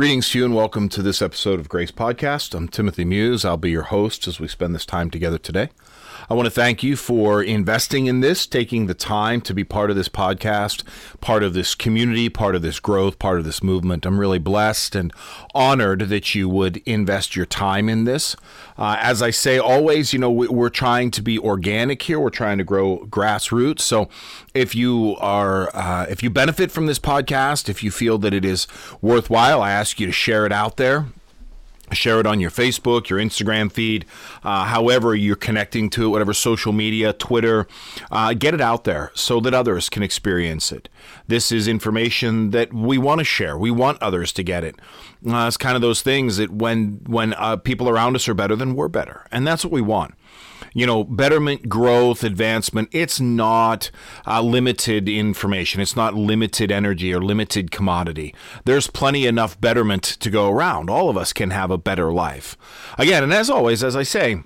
Greetings to you and welcome to this episode of Grace Podcast. I'm Timothy Muse. I'll be your host as we spend this time together today. I want to thank you for investing in this, taking the time to be part of this podcast, part of this community, part of this growth, part of this movement. I'm really blessed and honored that you would invest your time in this. Uh, as I say always, you know, we're trying to be organic here. We're trying to grow grassroots. So if you are, uh, if you benefit from this podcast, if you feel that it is worthwhile, I ask you to share it out there share it on your Facebook, your Instagram feed, uh, however you're connecting to it, whatever social media, Twitter. Uh, get it out there so that others can experience it. This is information that we want to share. We want others to get it. Uh, it's kind of those things that when when uh, people around us are better, then we're better, and that's what we want you know, betterment, growth, advancement, it's not uh, limited information. It's not limited energy or limited commodity. There's plenty enough betterment to go around. All of us can have a better life. Again, and as always, as I say,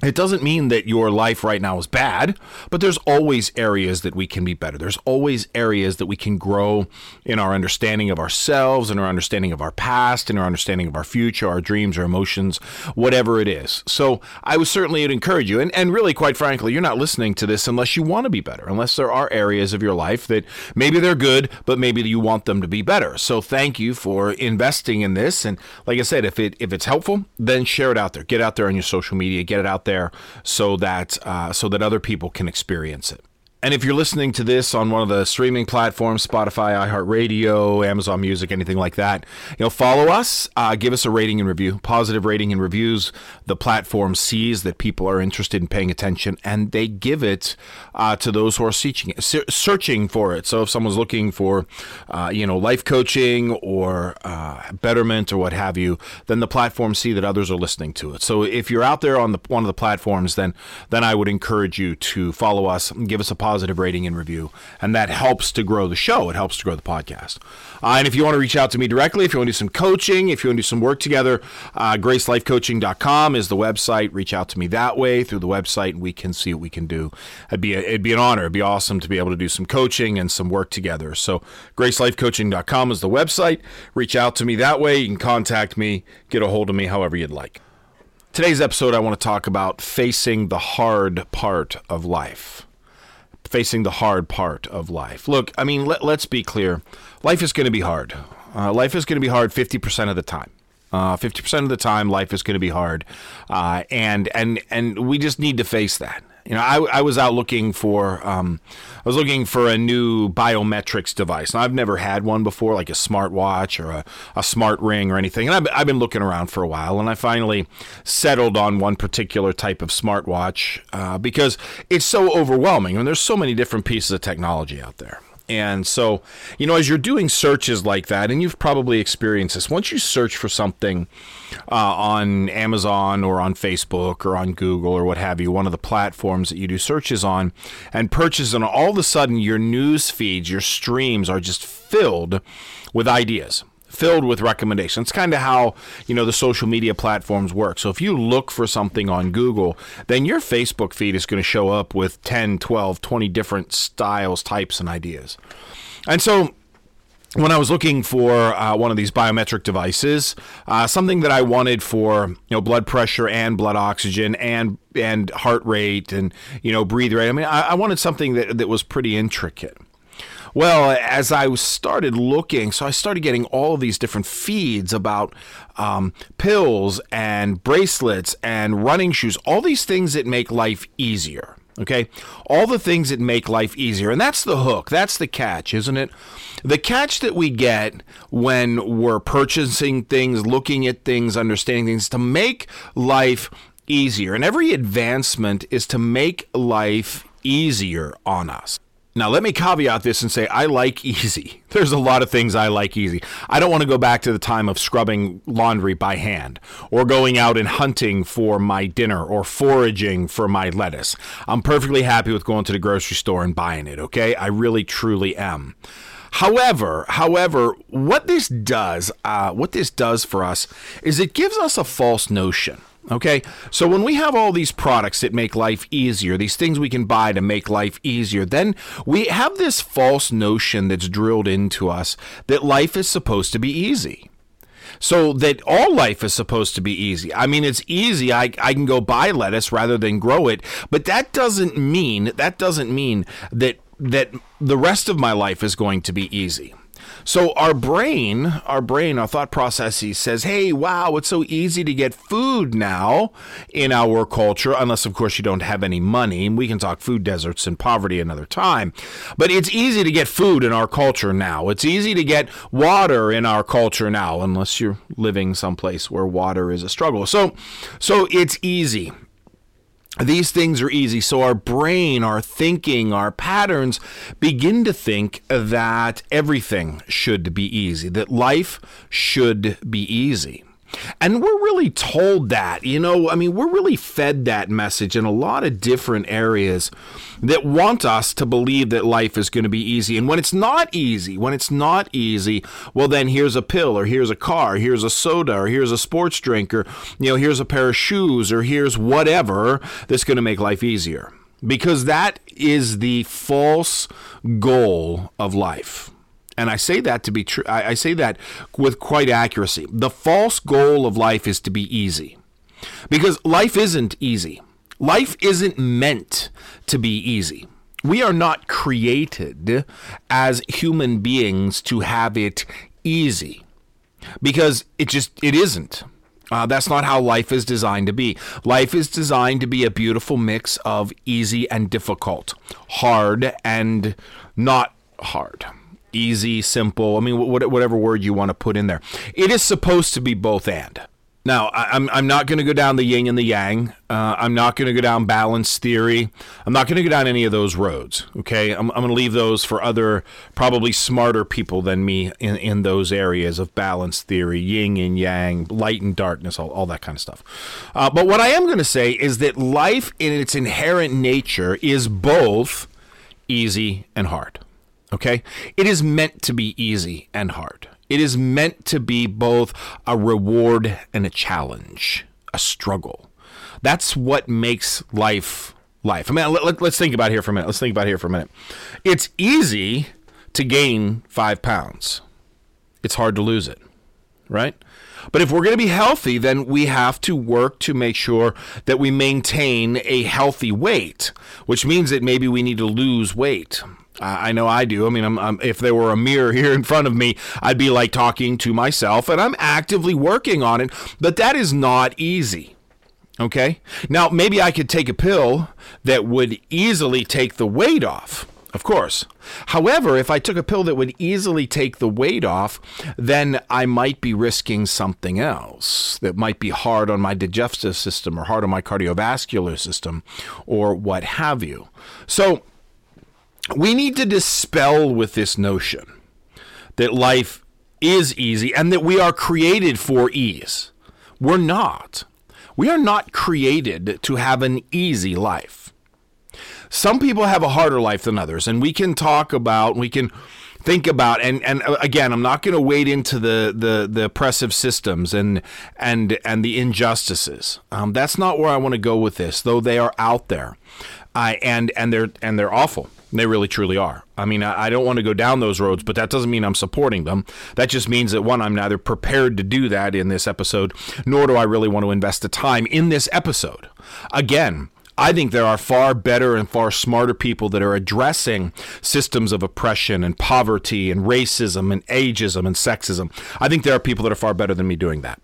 it doesn't mean that your life right now is bad, but there's always areas that we can be better. There's always areas that we can grow in our understanding of ourselves and our understanding of our past and our understanding of our future, our dreams, our emotions, whatever it is. So I would certainly encourage you. And, and really, quite frankly, you're not listening to this unless you want to be better, unless there are areas of your life that maybe they're good, but maybe you want them to be better. So thank you for investing in this. And like I said, if it if it's helpful, then share it out there. Get out there on your social media, get it out there so that uh, so that other people can experience it. And if you're listening to this on one of the streaming platforms, Spotify, iHeartRadio, Amazon Music, anything like that, you know, follow us, uh, give us a rating and review, positive rating and reviews. The platform sees that people are interested in paying attention, and they give it uh, to those who are searching searching for it. So if someone's looking for, uh, you know, life coaching or uh, betterment or what have you, then the platform see that others are listening to it. So if you're out there on the one of the platforms, then then I would encourage you to follow us and give us a positive rating and review. And that helps to grow the show. It helps to grow the podcast. Uh, and if you want to reach out to me directly, if you want to do some coaching, if you want to do some work together, uh, gracelifecoaching.com is the website. Reach out to me that way through the website, and we can see what we can do. It'd be, a, it'd be an honor. It'd be awesome to be able to do some coaching and some work together. So, gracelifecoaching.com is the website. Reach out to me that way. You can contact me, get a hold of me however you'd like. Today's episode, I want to talk about facing the hard part of life facing the hard part of life. Look, I mean, let, us be clear. Life is going to be hard. Uh, life is going to be hard 50% of the time. Uh, 50% of the time, life is going to be hard. Uh, and, and, and we just need to face that. You know, I, I was out looking for um, I was looking for a new biometrics device. Now, I've never had one before, like a smartwatch or a, a smart ring or anything. And I've, I've been looking around for a while, and I finally settled on one particular type of smartwatch uh, because it's so overwhelming. I mean, there's so many different pieces of technology out there. And so, you know, as you're doing searches like that, and you've probably experienced this, once you search for something uh, on Amazon or on Facebook or on Google or what have you, one of the platforms that you do searches on, and purchase, and all of a sudden your news feeds, your streams are just filled with ideas filled with recommendations. It's kind of how, you know, the social media platforms work. So if you look for something on Google, then your Facebook feed is going to show up with 10, 12, 20 different styles, types, and ideas. And so when I was looking for uh, one of these biometric devices, uh, something that I wanted for you know blood pressure and blood oxygen and and heart rate and you know breathe rate. I mean, I, I wanted something that that was pretty intricate. Well, as I started looking, so I started getting all these different feeds about um, pills and bracelets and running shoes, all these things that make life easier. Okay, all the things that make life easier. And that's the hook. That's the catch, isn't it? The catch that we get when we're purchasing things, looking at things, understanding things to make life easier. And every advancement is to make life easier on us. Now, let me caveat this and say I like easy. There's a lot of things I like easy. I don't want to go back to the time of scrubbing laundry by hand or going out and hunting for my dinner or foraging for my lettuce. I'm perfectly happy with going to the grocery store and buying it, okay? I really, truly am. However, however, what this does, uh, what this does for us is it gives us a false notion Okay, so when we have all these products that make life easier, these things we can buy to make life easier, then we have this false notion that's drilled into us that life is supposed to be easy. so that all life is supposed to be easy. I mean, it's easy. I, I can go buy lettuce rather than grow it, but that doesn't mean that doesn't mean that that the rest of my life is going to be easy. So our brain, our brain, our thought processes says, "Hey, wow, it's so easy to get food now in our culture, unless of course you don't have any money. And we can talk food deserts and poverty another time. But it's easy to get food in our culture now. It's easy to get water in our culture now, unless you're living someplace where water is a struggle. So so it's easy these things are easy. So our brain, our thinking, our patterns begin to think that everything should be easy, that life should be easy. And we're really told that, you know, I mean, we're really fed that message in a lot of different areas that want us to believe that life is going to be easy. And when it's not easy, when it's not easy, well, then here's a pill, or here's a car, here's a soda, or here's a sports drink, or, you know, here's a pair of shoes, or here's whatever that's going to make life easier. Because that is the false goal of life and I say that to be true. I, I say that with quite accuracy. The false goal of life is to be easy, because life isn't easy. Life isn't meant to be easy. We are not created as human beings to have it easy because it just it isn't. Uh, that's not how life is designed to be. Life is designed to be a beautiful mix of easy and difficult, hard and not hard easy, simple. I mean, whatever word you want to put in there. It is supposed to be both and. Now, I'm, I'm not going to go down the yin and the yang. Uh, I'm not going to go down balance theory. I'm not going to go down any of those roads. Okay. I'm, I'm going to leave those for other, probably smarter people than me in, in those areas of balance theory, yin and yang, light and darkness, all, all that kind of stuff. Uh, but what I am going to say is that life in its inherent nature is both easy and hard. Okay? It is meant to be easy and hard. It is meant to be both a reward and a challenge, a struggle. That's what makes life life. I mean, let, us think about here for a minute. Let's think about here for a minute. It's easy to gain five pounds, it's hard to lose it, right? But if we're going to be healthy, then we have to work to make sure that we maintain a healthy weight, which means that maybe we need to lose weight. I know I do. I mean, I'm, I'm, if there were a mirror here in front of me, I'd be like talking to myself, and I'm actively working on it. But that is not easy. Okay? Now, maybe I could take a pill that would easily take the weight off. Of course. However, if I took a pill that would easily take the weight off, then I might be risking something else that might be hard on my digestive system or hard on my cardiovascular system or what have you. So, we need to dispel with this notion that life is easy and that we are created for ease. We're not. We are not created to have an easy life. Some people have a harder life than others, and we can talk about, we can think about and and uh, again I'm not going to wade into the the the oppressive systems and and and the injustices. Um, that's not where I want to go with this, though they are out there, uh, and and they're and they're awful. They really truly are. I mean, I, don't want to go down those roads, but that doesn't mean I'm supporting them. That just means that one, I'm neither prepared to do that in this episode, nor do I really want to invest the time in this episode. Again, I think there are far better and far smarter people that are addressing systems of oppression and poverty and racism and ageism and sexism. I think there are people that are far better than me doing that.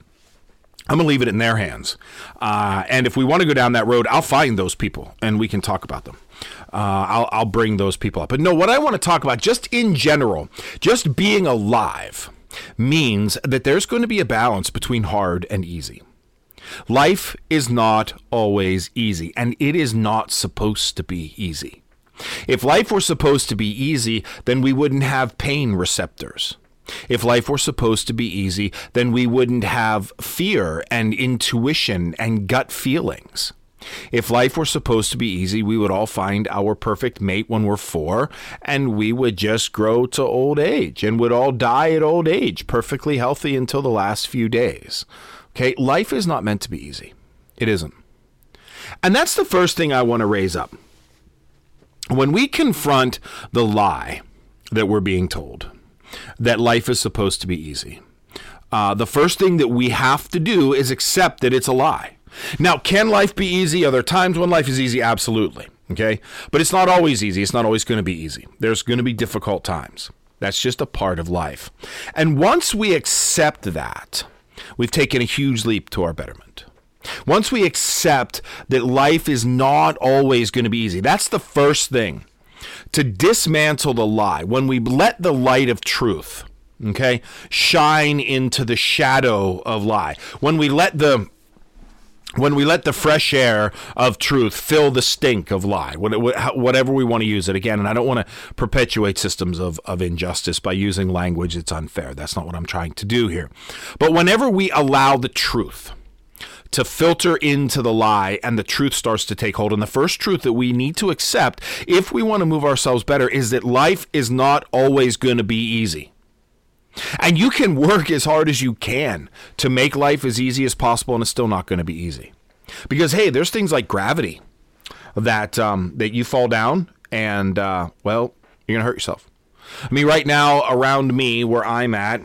I'm going to leave it in their hands. Uh, and if we want to go down that road, I'll find those people and we can talk about them uh, I'll, I'll bring those people up. But no, what I want to talk about, just in general, just being alive means that there's going to be a balance between hard and easy. Life is not always easy, and it is not supposed to be easy. If life were supposed to be easy, then we wouldn't have pain receptors. If life were supposed to be easy, then we wouldn't have fear and intuition and gut feelings. If life were supposed to be easy, we would all find our perfect mate when we're four, and we would just grow to old age and would all die at old age, perfectly healthy until the last few days. Okay, life is not meant to be easy. It isn't. And that's the first thing I want to raise up. When we confront the lie that we're being told, that life is supposed to be easy, uh, the first thing that we have to do is accept that it's a lie. Now, can life be easy? Are there times when life is easy? Absolutely. Okay. But it's not always easy. It's not always going to be easy. There's going to be difficult times. That's just a part of life. And once we accept that, we've taken a huge leap to our betterment. Once we accept that life is not always going to be easy, that's the first thing to dismantle the lie. When we let the light of truth, okay, shine into the shadow of lie, when we let the when we let the fresh air of truth fill the stink of lie, whatever we want to use it again, and I don't want to perpetuate systems of, of injustice by using language that's unfair. That's not what I'm trying to do here. But whenever we allow the truth, to filter into the lie and the truth starts to take hold. And the first truth that we need to accept if we want to move ourselves better is that life is not always going to be easy. And you can work as hard as you can to make life as easy as possible, and it's still not going to be easy. Because hey, there's things like gravity that um, that you fall down, and uh, well, you're gonna hurt yourself. I mean, right now around me, where I'm at,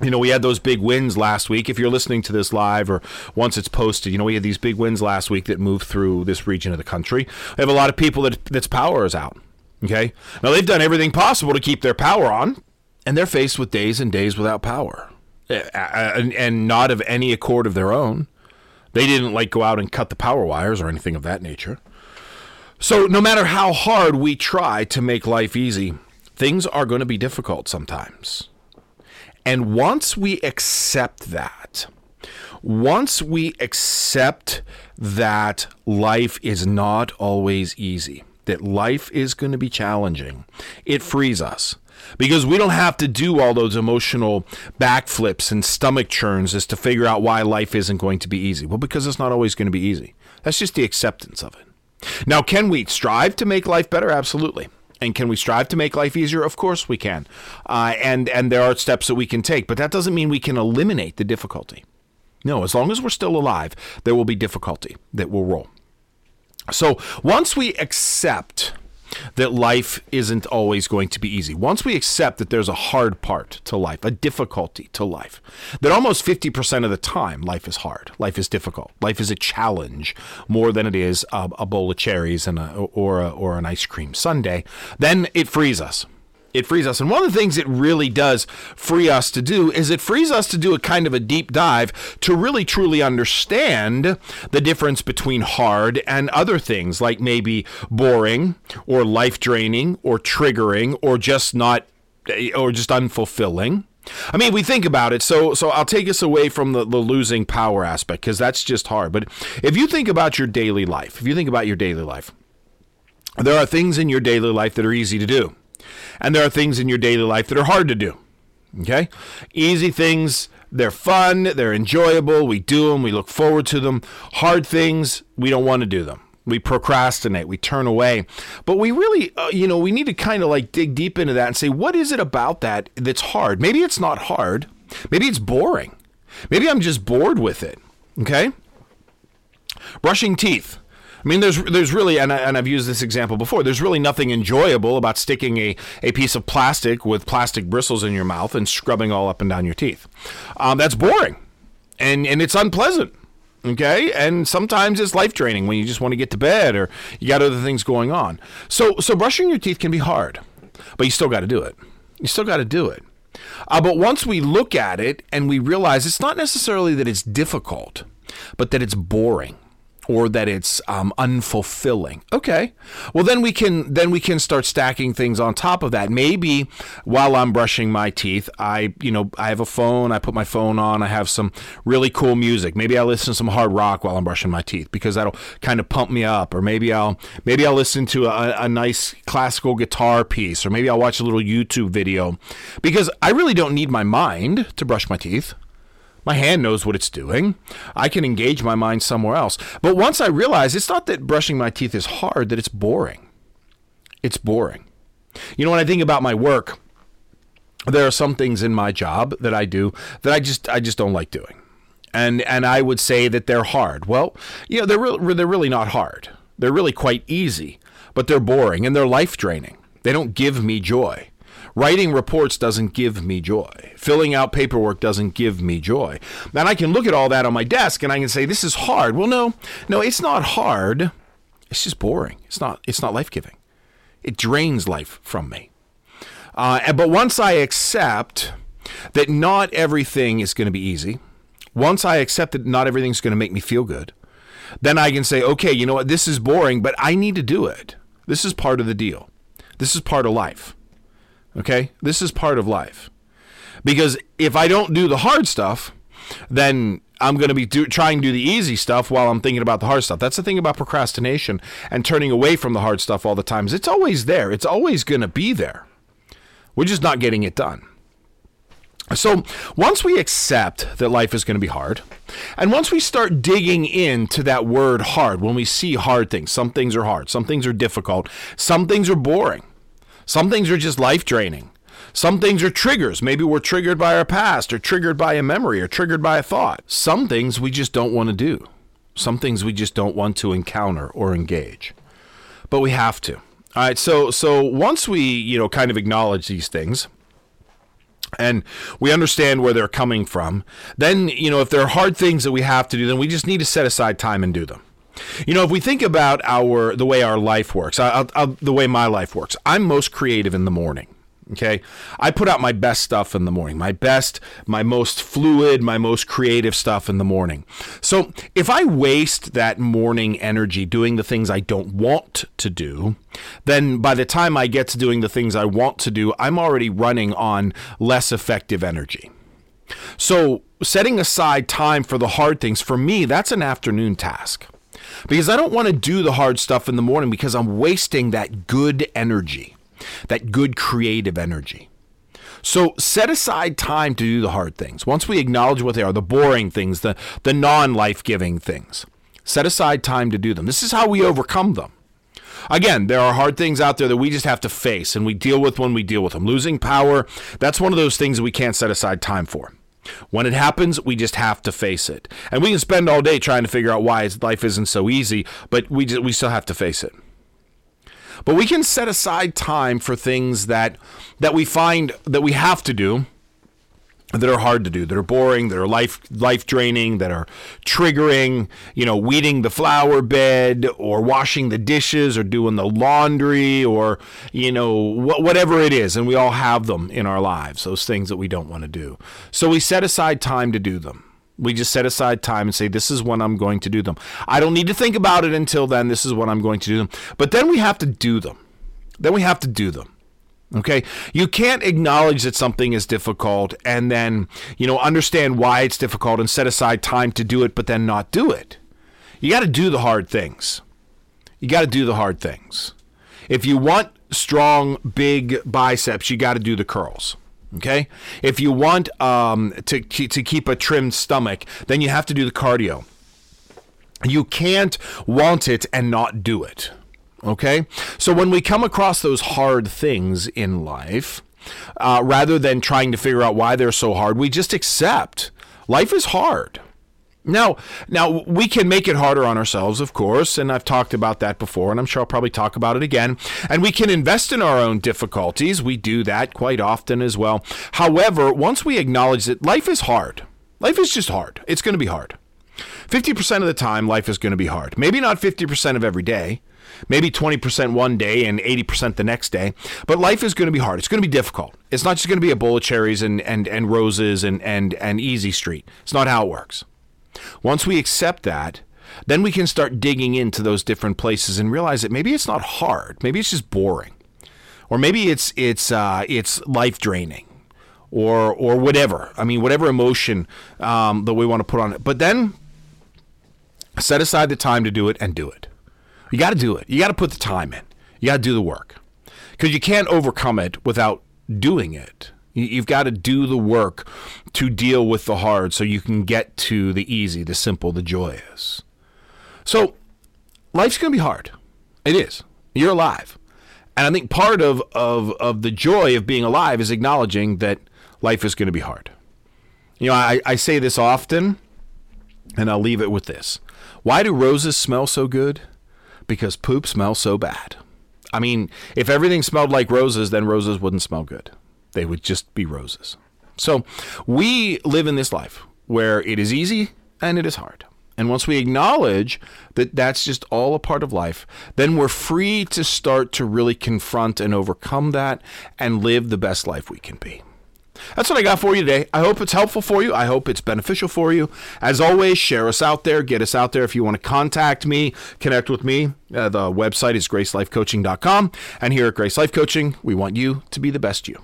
you know, we had those big winds last week. If you're listening to this live or once it's posted, you know, we had these big winds last week that moved through this region of the country. We have a lot of people that that's power is out. Okay. Now they've done everything possible to keep their power on, and they're faced with days and days without power, eh, and not of any accord of their own. They didn't like go out and cut the power wires or anything of that nature. So no matter how hard we try to make life easy, things are going to be difficult sometimes. And once we accept that, once we accept that life is not always easy, that life is going to be challenging, it frees us. Because we don't have to do all those emotional backflips and stomach churns as to figure out why life isn't going to be easy. Well, because it's not always going to be easy. That's just the acceptance of it. Now, can we strive to make life better? Absolutely. And can we strive to make life easier? Of course we can. Uh, and and there are steps that we can take, but that doesn't mean we can eliminate the difficulty. No, as long as we're still alive, there will be difficulty that will roll. So once we accept that life isn't always going to be easy. Once we accept that there's a hard part to life, a difficulty to life, that almost 50% of the time life is hard, life is difficult, life is a challenge more than it is a, a bowl of cherries and a, or, a, or an ice cream sundae, then it frees us it frees us. And one of the things it really does free us to do is it frees us to do a kind of a deep dive to really truly understand the difference between hard and other things like maybe boring or life draining or triggering or just not or just unfulfilling. I mean, we think about it. So, so I'll take us away from the, the losing power aspect because that's just hard. But if you think about your daily life, if you think about your daily life, there are things in your daily life that are easy to do. And there are things in your daily life that are hard to do. Okay? Easy things, they're fun, they're enjoyable, we do them, we look forward to them. Hard things, we don't want to do them. We procrastinate, we turn away. But we really, uh, you know, we need to kind of like dig deep into that and say, what is it about that that's hard? Maybe it's not hard. Maybe it's boring. Maybe I'm just bored with it. Okay? Brushing teeth. I mean, there's there's really, and, I, and I've used this example before. There's really nothing enjoyable about sticking a, a piece of plastic with plastic bristles in your mouth and scrubbing all up and down your teeth. Um, that's boring, and and it's unpleasant. Okay, and sometimes it's life draining when you just want to get to bed or you got other things going on. So so brushing your teeth can be hard, but you still got to do it. You still got to do it. Uh, but once we look at it and we realize it's not necessarily that it's difficult, but that it's boring or that it's um, unfulfilling. Okay, well then we can then we can start stacking things on top of that. Maybe while I'm brushing my teeth, I you know I have a phone. I put my phone on. I have some really cool music. Maybe I listen to some hard rock while I'm brushing my teeth because that'll kind of pump me up. Or maybe I'll maybe I'll listen to a, a nice classical guitar piece. Or maybe I'll watch a little YouTube video because I really don't need my mind to brush my teeth. My hand knows what it's doing. I can engage my mind somewhere else. But once I realize it's not that brushing my teeth is hard, that it's boring. It's boring. You know, when I think about my work, there are some things in my job that I do that I just I just don't like doing. And and I would say that they're hard. Well, you know, they're re- they're really not hard. They're really quite easy, but they're boring and they're life draining. They don't give me joy Writing reports doesn't give me joy. Filling out paperwork doesn't give me joy. And I can look at all that on my desk and I can say, this is hard. Well, no, no, it's not hard. It's just boring. It's not, it's not life giving. It drains life from me. Uh, but once I accept that not everything is going to be easy, once I accept that not everything's going to make me feel good, then I can say, okay, you know what, this is boring, but I need to do it. This is part of the deal. This is part of life. Okay? This is part of life. Because if I don't do the hard stuff, then I'm going to be do, trying to do the easy stuff while I'm thinking about the hard stuff. That's the thing about procrastination and turning away from the hard stuff all the time. Is it's always there. It's always going to be there. We're just not getting it done. So once we accept that life is going to be hard, and once we start digging into that word hard, when we see hard things, some things are hard, some things are difficult, some things are boring, some things are just life draining. Some things are triggers. Maybe we're triggered by our past, or triggered by a memory, or triggered by a thought. Some things we just don't want to do. Some things we just don't want to encounter or engage. But we have to. All right, so so once we, you know, kind of acknowledge these things, and we understand where they're coming from, then, you know, if there are hard things that we have to do, then we just need to set aside time and do them. You know, if we think about our the way our life works, I, I, the way my life works, I'm most creative in the morning. Okay. I put out my best stuff in the morning, my best, my most fluid, my most creative stuff in the morning. So if I waste that morning energy doing the things I don't want to do, then by the time I get to doing the things I want to do, I'm already running on less effective energy. So setting aside time for the hard things, for me, that's an afternoon task because I don't want to do the hard stuff in the morning because I'm wasting that good energy that good creative energy. So set aside time to do the hard things. Once we acknowledge what they are, the boring things, the, the non life giving things, set aside time to do them. This is how we overcome them. Again, there are hard things out there that we just have to face and we deal with when we deal with them. Losing power, that's one of those things that we can't set aside time for. When it happens, we just have to face it. And we can spend all day trying to figure out why life isn't so easy, but we, just, we still have to face it. But we can set aside time for things that that we find that we have to do that are hard to do, that are boring, that are life life draining, that are triggering, you know, weeding the flower bed or washing the dishes or doing the laundry or you know, wh- whatever it is and we all have them in our lives, those things that we don't want to do. So we set aside time to do them. We just set aside time and say, this is when I'm going to do them. I don't need to think about it until then. This is when I'm going to do them. But then we have to do them. Then we have to do them. Okay. You can't acknowledge that something is difficult and then, you know, understand why it's difficult and set aside time to do it, but then not do it. You got to do the hard things. You got to do the hard things. If you want strong, big biceps, you got to do the curls. Okay, if you want um, to to keep a trimmed stomach, then you have to do the cardio. You can't want it and not do it. Okay, so when we come across those hard things in life, uh, rather than trying to figure out why they're so hard, we just accept life is hard. Now, now we can make it harder on ourselves, of course, and I've talked about that before, and I'm sure I'll probably talk about it again. And we can invest in our own difficulties. We do that quite often as well. However, once we acknowledge that life is hard, life is just hard. It's going to be hard. 50% of the time, life is going to be hard. Maybe not 50% of every day, maybe 20% one day and 80% the next day. But life is going to be hard. It's going to be difficult. It's not just going to be a bowl of cherries and, and, and roses and, and, and easy street. It's not how it works. Once we accept that, then we can start digging into those different places and realize that maybe it's not hard, maybe it's just boring, or maybe it's it's uh, it's life draining, or or whatever. I mean, whatever emotion um, that we want to put on it. But then set aside the time to do it and do it. You got to do it. You got to put the time in. You got to do the work because you can't overcome it without doing it. You've got to do the work to deal with the hard so you can get to the easy, the simple, the joyous. So life's going to be hard. It is. You're alive. And I think part of, of, of the joy of being alive is acknowledging that life is going to be hard. You know, I, I say this often, and I'll leave it with this. Why do roses smell so good? Because poop smells so bad. I mean, if everything smelled like roses, then roses wouldn't smell good. they would just be roses. So we live in this life where it is easy and it is hard. And once we acknowledge that that's just all a part of life, then we're free to start to really confront and overcome that and live the best life we can be. That's what I got for you today. I hope it's helpful for you. I hope it's beneficial for you. As always, share us out there, get us out there. If you want to contact me, connect with me, uh, the website is gracelifecoaching.com. And here at Grace Life Coaching, we want you to be the best you.